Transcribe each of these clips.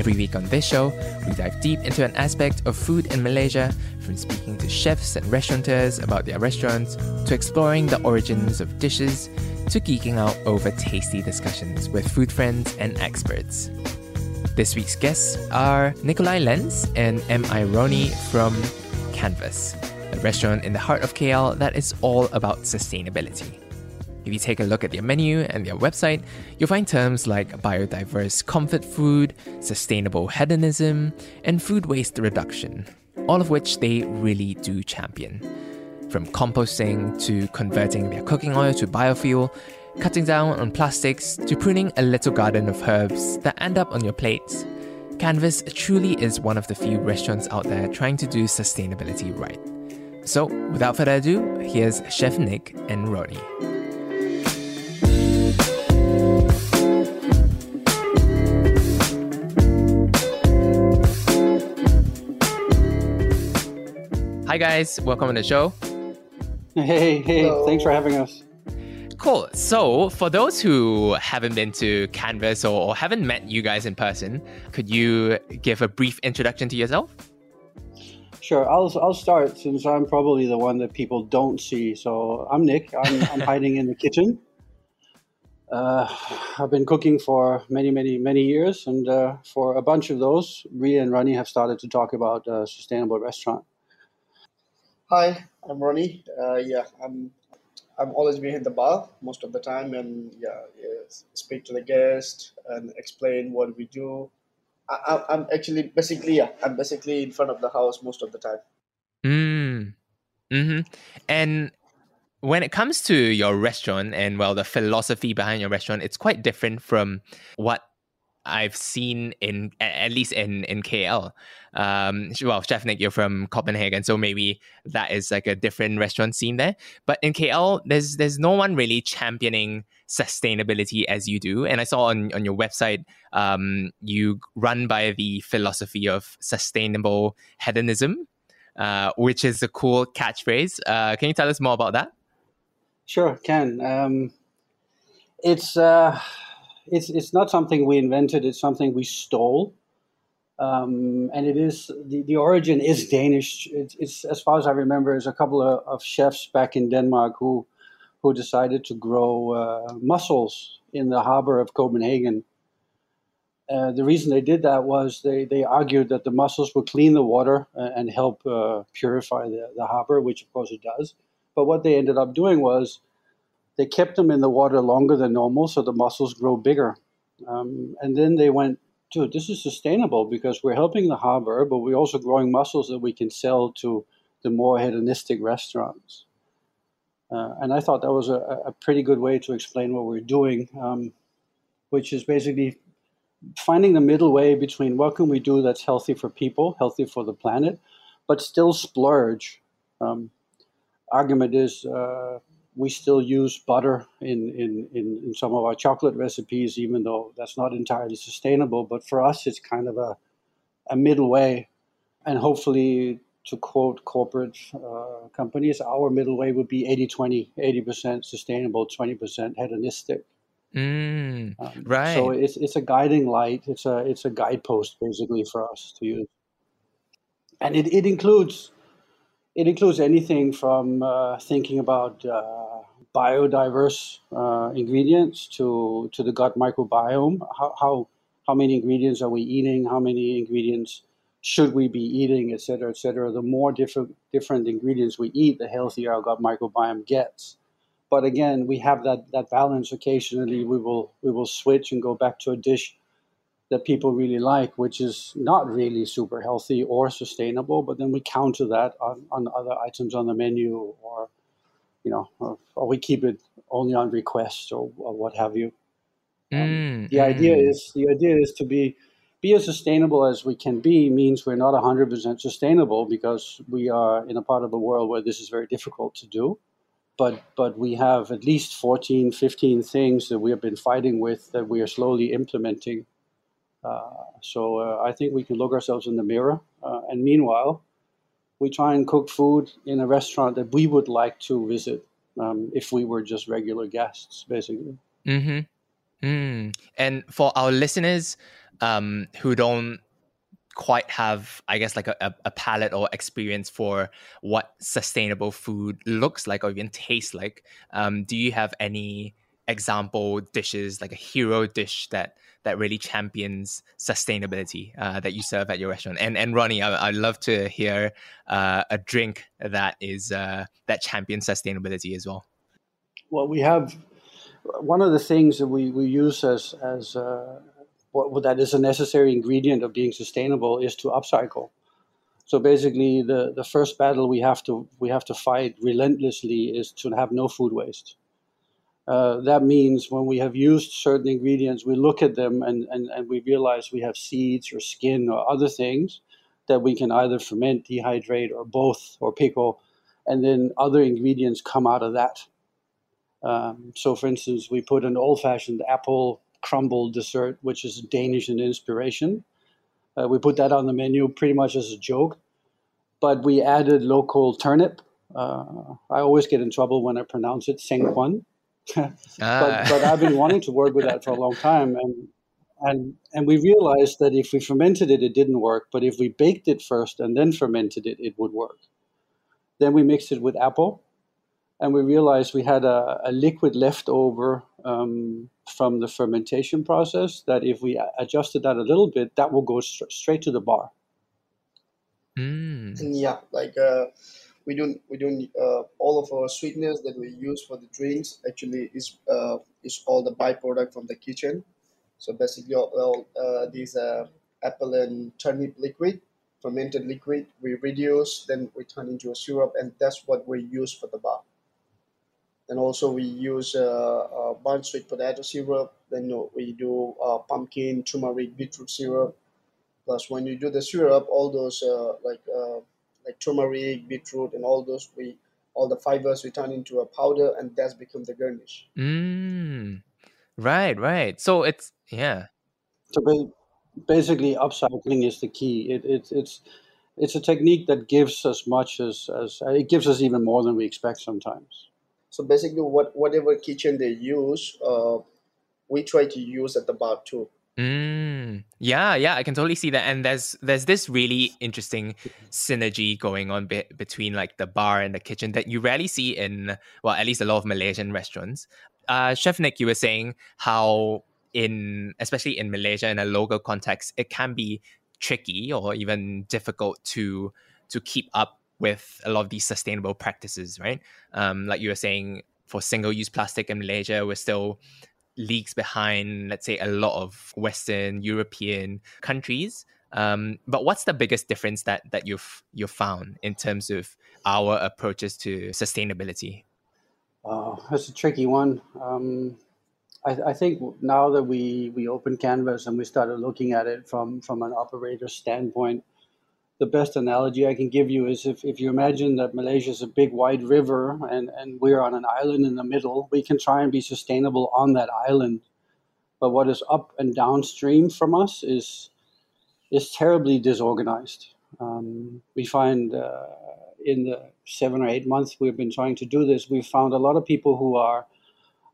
Every week on this show, we dive deep into an aspect of food in Malaysia, from speaking to chefs and restaurateurs about their restaurants, to exploring the origins of dishes, to geeking out over tasty discussions with food friends and experts. This week's guests are Nikolaj Lenz and M.I. Rony from Canvass, a restaurant in the heart of KL that is all about sustainability. If you take a look at their menu and their website, you'll find terms like biodiverse comfort food, sustainable hedonism, and food waste reduction, all of which they really do champion. From composting to converting their cooking oil to biofuel, cutting down on plastics to pruning a little garden of herbs that end up on your plates, Canvass truly is one of the few restaurants out there trying to do sustainability right. So, without further ado, here's Chef Nick and Rony. Hi guys, welcome to the show. Hey, hey, Hello. thanks for having us. Cool. So, for those who haven't been to Canvass or, or, haven't met you guys in person, could you give a brief introduction to yourself? Sure. I'll, I'll start since I'm probably the one that people don't see. So, I'm Nick. I'm, I'm hiding in the kitchen. Uh, I've been cooking for many, many, many years, and uh, for a bunch of those, Ria and Rani have started to talk about a sustainable restaurant. Hi, I'm Rony. Uh, yeah, I'm I'm always behind the bar most of the time, and yeah, yeah speak to the guest and explain what we do. I, am actually basically yeah, I'm basically in front of the house most of the time. Mm. Hmm. And when it comes to your restaurant and well, the philosophy behind your restaurant, it's quite different from what I've seen in at least in in KL. Um, well, Chef Nick, you're from Copenhagen, so maybe that is like a different restaurant scene there. But in KL, there's there's no one really championing sustainability as you do. And I saw on on your website, um, you run by the philosophy of sustainable hedonism, uh, which is a cool catchphrase. Uh, can you tell us more about that? Sure, can. Um, it's. Uh it's it's not something we invented. It's something we stole, um, and it is the, the origin is Danish. It's, it's as far as I remember, is a couple of, of, chefs back in Denmark who who decided to grow uh, mussels in the harbor of Copenhagen. Uh, the reason they did that was they, they argued that the mussels would clean the water uh, and help uh, purify the, the harbor, which of course it does. But what they ended up doing was they kept them in the water longer than normal, so the mussels grow bigger. Um, and then they went, dude, this is sustainable because we're helping the harbor, but we're also growing mussels that we can sell to the more hedonistic restaurants. Uh, and I thought that was a, a, pretty good way to explain what we're doing, um, which is basically finding the middle way between what can we do that's healthy for people, healthy for the planet, but still splurge. Um, argument is uh, we still use butter in, in, in, in, some of our chocolate recipes, even though that's not entirely sustainable. But for us, it's kind of a, a middle way. And hopefully, to quote corporate uh, companies, our middle way would be 80 20, 80% sustainable, 20% hedonistic. Mm, um, right. So it's, it's a guiding light, it's a, it's a guidepost basically for us to use. And it, it includes it includes anything from uh, thinking about uh, biodiverse uh, ingredients to, to the gut microbiome. How, how, how many ingredients are we eating? How many ingredients should we be eating, et cetera, et cetera. The more different, different ingredients we eat, the healthier our gut microbiome gets. But again, we have that, that balance. Occasionally, we will, we will switch and go back to a dish that people really like, which is not really super healthy or sustainable. But then we counter that on, on other items on the menu, or you know, or, or we keep it only on request or, or what have you. Um, mm, the mm. idea is the idea is to be be as sustainable as we can be means we're not 100% sustainable because we are in a part of the world where this is very difficult to do. But, but we have at least 14, 15 things that we have been fighting with that we are slowly implementing. Uh, so uh, I think we can look ourselves in the mirror. Uh, and meanwhile, we try and cook food in a restaurant that we would like to visit um, if we were just regular guests, basically. Mm-hmm. Mm. And for our listeners um, who don't quite have, I guess, like a, a palette or experience for what sustainable food looks like or even tastes like, um, do you have any example dishes, like a hero dish that that really champions sustainability uh, that you serve at your restaurant? And and Rony, I, would love to hear uh, a drink that is uh, that champions sustainability as well. Well, we have one of the things that we, we use as as uh, what, that is a necessary ingredient of being sustainable is to upcycle. So basically, the, the first battle we have to we have to fight relentlessly is to have no food waste. Uh, that means when we have used certain ingredients, we look at them and, and, and we realize we have seeds or skin or other things that we can either ferment, dehydrate, or both, or pickle, and then other ingredients come out of that. Um, so, for instance, we put an old fashioned apple crumble dessert, which is Danish in inspiration. Uh, we put that on the menu pretty much as a joke, but we added local turnip. Uh, I always get in trouble when I pronounce it sengkuang. but, ah. but I've been wanting to work with that for a long time, and and and we realized that if we fermented it, it didn't work. But if we baked it first and then fermented it, it would work. Then we mixed it with apple, and we realized we had a, a liquid left over um, from the fermentation process. That if we adjusted that a little bit, that will go st- straight to the bar. Mm. And yeah, like. Uh, we don't we don't uh, all of our sweeteners that we use for the drinks actually is uh, is all the byproduct from the kitchen. So basically, all, all uh, these uh, apple and turnip liquid, fermented liquid, we reduce, then we turn into a syrup, and that's what we use for the bar. And also we use uh, uh, sweet potato syrup. Then we do pumpkin, turmeric, beetroot syrup. Plus, when you do the syrup, all those like like turmeric, beetroot, and all those we all the fibers we turn into a powder, and that's become the garnish. Mm. Right, right. So it's yeah. So basically, upcycling is the key. It, it, it's it's a technique that gives as much as, as it gives us even more than we expect sometimes. So basically, what whatever kitchen they use, uh, we try to use at the bar too. Mm, yeah, yeah, I can totally see that. And there's there's this really interesting synergy going on be- between like the bar and the kitchen that you rarely see in well, at least a lot of Malaysian restaurants. Uh, Chef Nick, you were saying how in especially in Malaysia in a local context, it can be tricky or even difficult to to keep up with a lot of these sustainable practices, right? Um, like you were saying, for single use plastic in Malaysia, we're still leagues behind, let's say, a lot of Western European countries. Um, but what's the biggest difference that that you've you've found in terms of our approaches to sustainability? Uh, that's a tricky one. Um, I, I, think now that we we opened Canvass and we started looking at it from from an operator standpoint, the best analogy I can give you is if, if you imagine that Malaysia is a big wide river and, and we're on an island in the middle, we can try and be sustainable on that island. But what is up and downstream from us is is terribly disorganized. Um, we find uh, in the seven or eight months we've been trying to do this, we've found a lot of people who are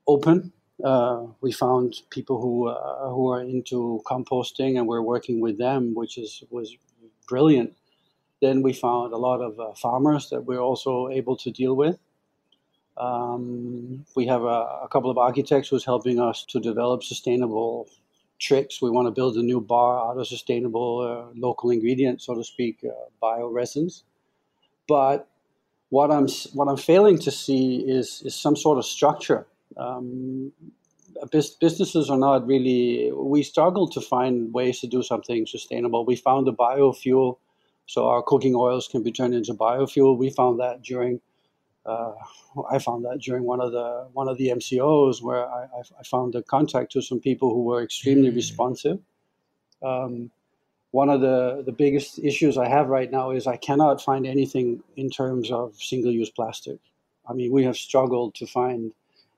open. Uh, we found people who uh, who are into composting, and we're working with them, which is was brilliant. Then we found a lot of uh, farmers that we're also able to deal with. Um, we have a, a, couple of architects who's helping us to develop sustainable tricks. We want to build a new bar out of sustainable uh, local ingredients, so to speak, uh, bio resins. But what I'm what I'm failing to see is is some sort of structure. Um, businesses are not really. We struggle to find ways to do something sustainable. We found the biofuel, so our cooking oils can be turned into biofuel. We found that during. Uh, I found that during one of the one of the MCOs where I, I found a contact to some people who were extremely mm. responsive. Um, one of the, the biggest issues I have right now is I cannot find anything in terms of single use plastic. I mean, we have struggled to find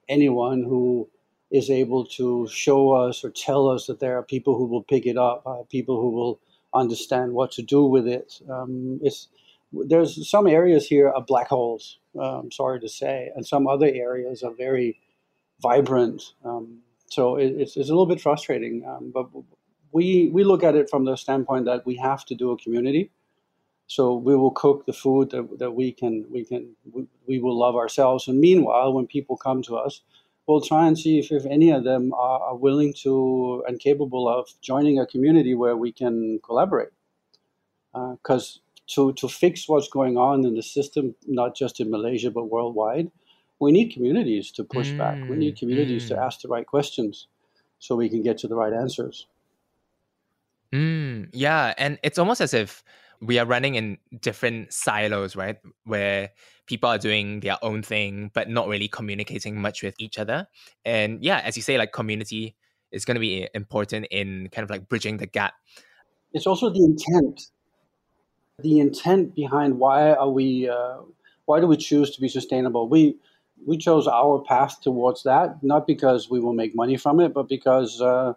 anyone who is able to show us or tell us that there are people who will pick it up, uh, people who will understand what to do with it. Um, it's there's some areas here are black holes. I'm sorry to say, and some other areas are very vibrant. Um, so it, it's, it's a little bit frustrating, um, but we we look at it from the standpoint that we have to do a community. So we will cook the food that, that we can we can we, we will love ourselves. And meanwhile, when people come to us, we'll try and see if, if any of them are, are willing to and capable of joining a community where we can collaborate. Because uh, to to fix what's going on in the system, not just in Malaysia but worldwide, we need communities to push mm, back. We need mm, communities mm. to ask the right questions, so we can get to the right answers. Mm, yeah, and it's almost as if we are running in different silos, right? Where people are doing their own thing, but not really communicating much with each other. And yeah, as you say, like community is going to be important in kind of like bridging the gap. It's also the intent, the intent behind why are we, uh, why do we choose to be sustainable? We we chose our path towards that not because we will make money from it, but because. Uh,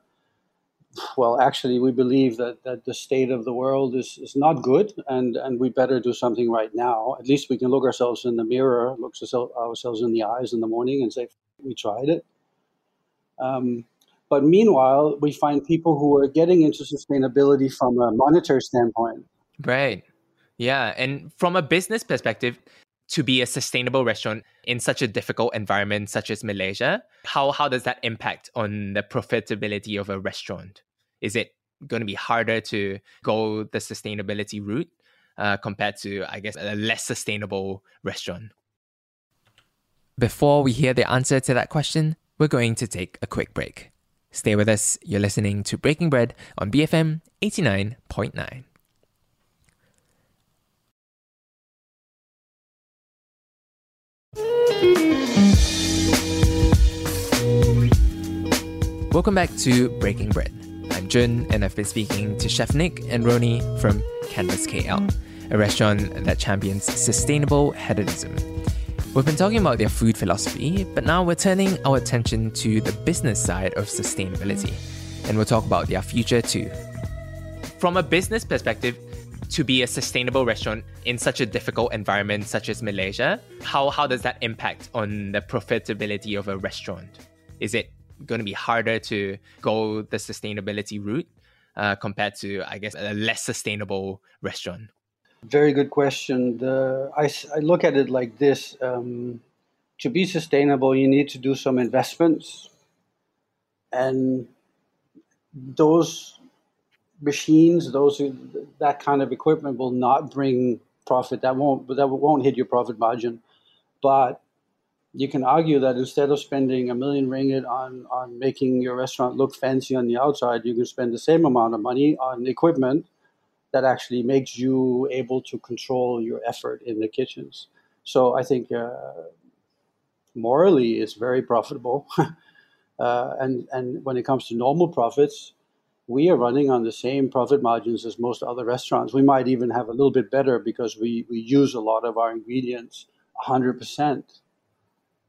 well, actually, we believe that, that the state of the world is, is not good, and, and we better do something right now. At least we can look ourselves in the mirror, look ourselves in the eyes in the morning, and say, we tried it. Um, but meanwhile, we find people who are getting into sustainability from a monetary standpoint. Right. Yeah. And from a business perspective, to be a sustainable restaurant in such a difficult environment such as Malaysia, how how does that impact on the profitability of a restaurant? Is it going to be harder to go the sustainability route uh, compared to, I guess, a less sustainable restaurant? Before we hear the answer to that question, we're going to take a quick break. Stay with us. You're listening to Breaking Bread on BFM 89.9. Welcome back to Breaking Bread. I'm Jun, and I've been speaking to Chef Nick and Rony from Canvass KL, a restaurant that champions sustainable hedonism. We've been talking about their food philosophy, but now we're turning our attention to the business side of sustainability, and we'll talk about their future too. From a business perspective, to be a sustainable restaurant in such a difficult environment such as Malaysia, how, how does that impact on the profitability of a restaurant? Is it going to be harder to go the sustainability route uh, compared to, I guess, a less sustainable restaurant? Very good question. The, I, I look at it like this um, to be sustainable, you need to do some investments. And those machines, those that kind of equipment will not bring profit. That won't that won't hit your profit margin. But you can argue that instead of spending a million ringgit on, on making your restaurant look fancy on the outside, you can spend the same amount of money on equipment that actually makes you able to control your effort in the kitchens. So I think uh, morally it's very profitable. uh, and, and when it comes to normal profits, we are running on the same profit margins as most other restaurants. We might even have a little bit better because we, we use a lot of our ingredients 100%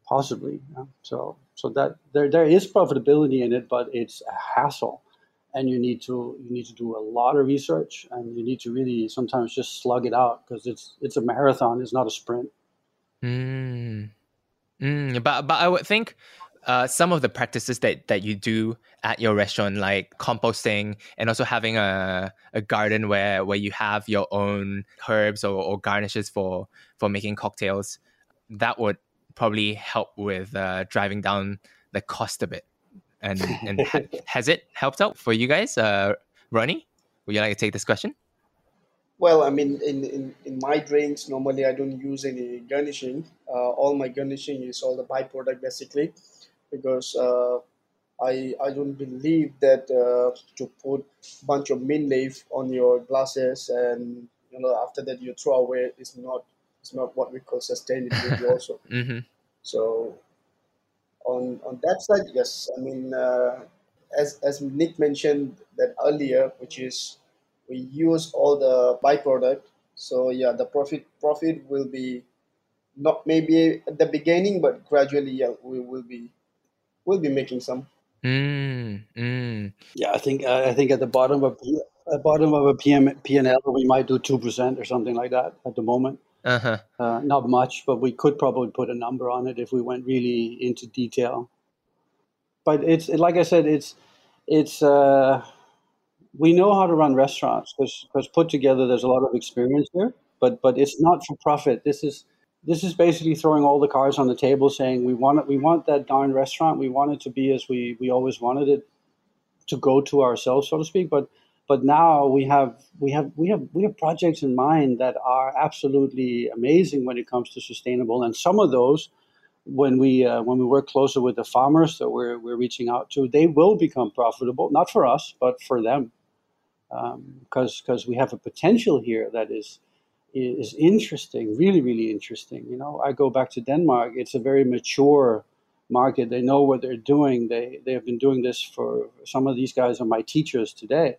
possibly. So so that there there is profitability in it, but it's a hassle, and you need to you need to do a lot of research, and you need to really sometimes just slug it out because it's it's a marathon, it's not a sprint. Mm. Mm, but but I would think uh, some of the practices that, that you do at your restaurant, like composting and also having a, a garden where, where you have your own herbs or, or garnishes for, for making cocktails, that would probably help with uh, driving down the cost a bit. And and ha- has it helped out for you guys, uh, Rony? Would you like to take this question? Well, I mean, in, in, in my drinks, normally I don't use any garnishing. Uh, all my garnishing is all the byproduct basically, because uh, I I don't believe that uh, to put bunch of mint leaf on your glasses and you know after that you throw away is not it's not what we call sustainability also. Mm-hmm. So on on that side, yes, I mean uh, as as Nick mentioned that earlier, which is we use all the byproduct. So yeah, the profit profit will be not maybe at the beginning, but gradually, yeah, we will be we'll be making some. Mm, mm. Yeah, I think uh, I think at the bottom of at bottom of a PM, P&L, we might do two percent or something like that at the moment. Uh-huh. Uh, not much, but we could probably put a number on it if we went really into detail. But it's like I said, it's it's uh, we know how to run restaurants because put together there's a lot of experience here. But but it's not for profit. This is this is basically throwing all the cards on the table, saying we want it, we want that darn restaurant. We want it to be as we we always wanted it to go to ourselves, so to speak. But but now we have we have we have we have projects in mind that are absolutely amazing when it comes to sustainable, and some of those. When we uh, when we work closer with the farmers that we're we're reaching out to, they will become profitable. Not for us, but for them, because um, because we have a potential here that is is interesting, really, really interesting. You know, I go back to Denmark. It's a very mature market. They know what they're doing. They they have been doing this for some of these guys are my teachers today.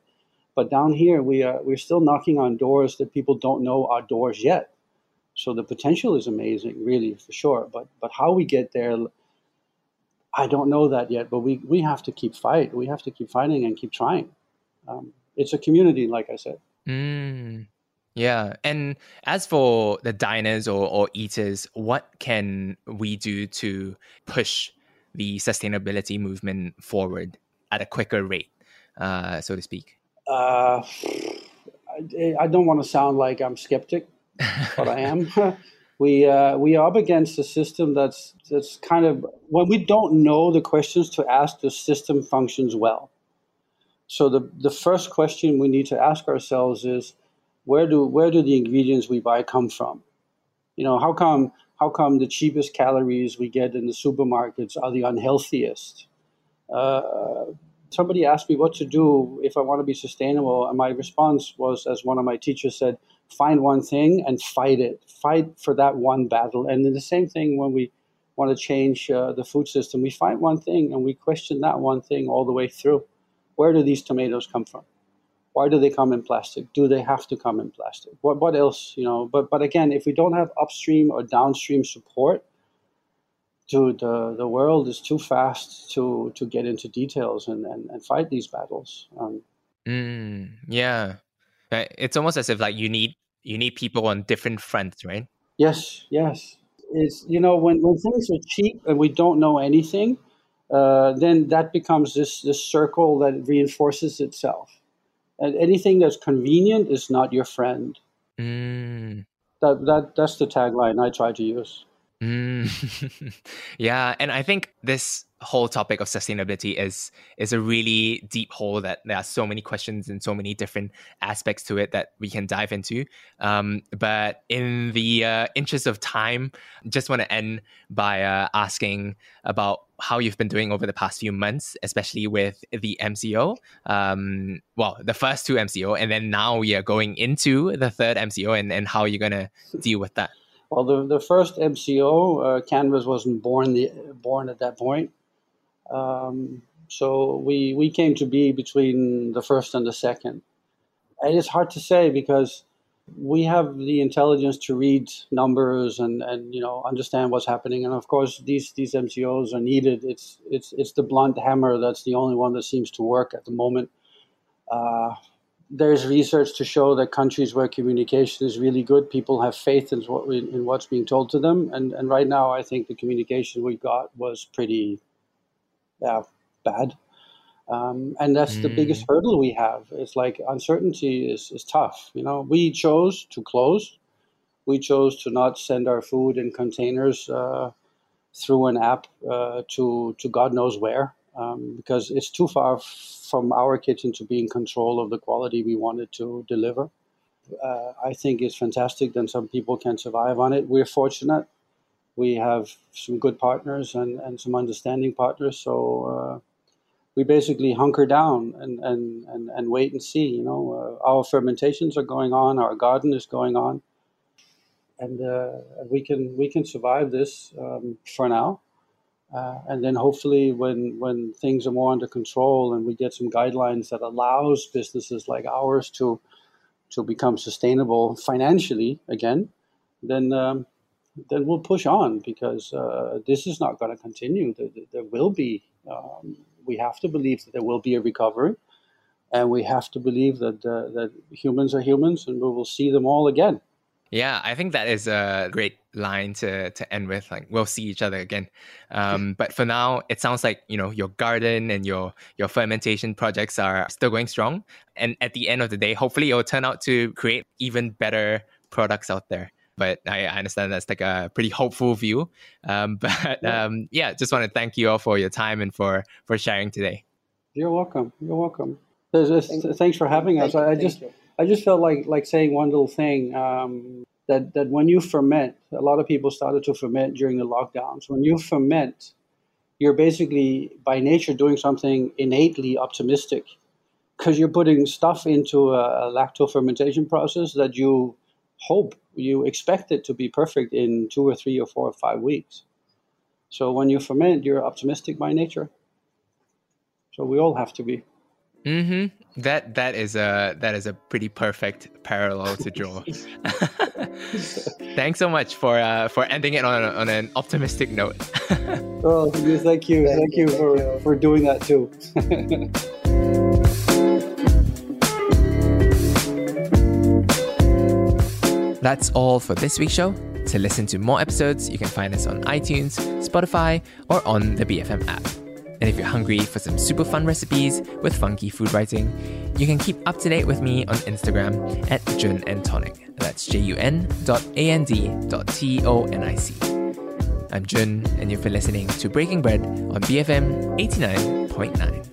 But down here, we are we're still knocking on doors that people don't know are doors yet. So the potential is amazing, really, for sure. But but how we get there, I don't know that yet. But we we have to keep fight. We have to keep fighting and keep trying. Um, it's a community, like I said. Mm. Yeah. And as for the diners or, or eaters, what can we do to push the sustainability movement forward at a quicker rate, uh, so to speak? Uh, I, I, don't want to sound like I'm skeptic, but I am. we uh, we are up against a system that's that's kind of when we don't know the questions to ask, the system functions well. So the the first question we need to ask ourselves is where do where do the ingredients we buy come from? You know, how come how come the cheapest calories we get in the supermarkets are the unhealthiest? Uh, somebody asked me what to do if I want to be sustainable, and my response was, as one of my teachers said, find one thing and fight it. Fight for that one battle. And then the same thing when we want to change uh, the food system, we find one thing and we question that one thing all the way through. Where do these tomatoes come from? why do they come in plastic? Do they have to come in plastic? What what else? You know, but but again, if we don't have upstream or downstream support, to the the world is too fast to to get into details and and, and fight these battles. Um, mm, yeah, it's almost as if like you need you need people on different fronts, right? Yes, yes. It's you know when when things are cheap and we don't know anything, uh, then that becomes this this circle that reinforces itself and anything that's convenient is not your friend. Mm. That, that that's the tagline I try to use. Mm. yeah, and I think this whole topic of sustainability is is a really deep hole that there are so many questions and so many different aspects to it that we can dive into. Um, but in the uh, interest of time, just want to end by uh, asking about how you've been doing over the past few months, especially with the MCO. Um, well, the first two MCO, and then now we are going into the third MCO, and, and how you're gonna deal with that. Well, the, the first MCO, uh, Canvass wasn't born the born at that point. Um, so we we came to be between the first and the second. And it's hard to say because we have the intelligence to read numbers and, and you know understand what's happening. And of course, these these MCOs are needed. It's it's it's the blunt hammer that's the only one that seems to work at the moment. Uh, there's research to show that countries where communication is really good, people have faith in, what we, in what's being told to them. And, and right now, I think the communication we got was pretty yeah, bad. Um, and that's mm. the biggest mm. hurdle we have. It's like uncertainty is, is tough. You know, we chose to close. We chose to not send our food in containers uh, through an app uh, to to God knows where um, because it's too far from our kitchen to be in control of the quality we wanted to deliver. Uh, I think it's fantastic that some people can survive on it. We're fortunate. We have some good partners and, and some understanding partners. So uh, we basically hunker down and, and, and, and wait and see. You know, uh, our fermentations are going on, our garden is going on. And uh, we can we can survive this um, for now. Uh, and then hopefully when when things are more under control and we get some guidelines that allows businesses like ours to to become sustainable financially again, then um, then we'll push on because uh, this is not going to continue. There, there, will be. Um, we have to believe that there will be a recovery, and we have to believe that uh, that humans are humans, and we will see them all again. Yeah, I think that is a great line to to end with. Like we'll see each other again. Um, but for now, it sounds like you know your garden and your your fermentation projects are still going strong. And at the end of the day, hopefully, it will turn out to create even better products out there. But I, I understand that's like a pretty hopeful view. Um, but yeah. Um, yeah, just want to thank you all for your time and for for sharing today. You're welcome. You're welcome. There's, there's, thanks for having us. I, I just. You I just felt like like saying one little thing um, that that when you ferment, a lot of people started to ferment during the lockdowns. When you ferment, you're basically by nature doing something innately optimistic because you're putting stuff into a, a lacto fermentation process that you hope you expect it to be perfect in two or three or four or five weeks. So when you ferment, you're optimistic by nature. So we all have to be. Mm-hmm. That that is a that is a pretty perfect parallel to draw. Thanks so much for uh, for ending it on, a, on an optimistic note. oh, thank you, thank you, thank you for, for doing that too. That's all for this week's show. To listen to more episodes, you can find us on iTunes, Spotify, or on the BFM app. And if you're hungry for some super fun recipes with funky food writing, you can keep up to date with me on Instagram at Jun and Tonic. That's J U N dot A N D dot T O N I C. I'm Jun, and you've been listening to Breaking Bread on BFM 89.9.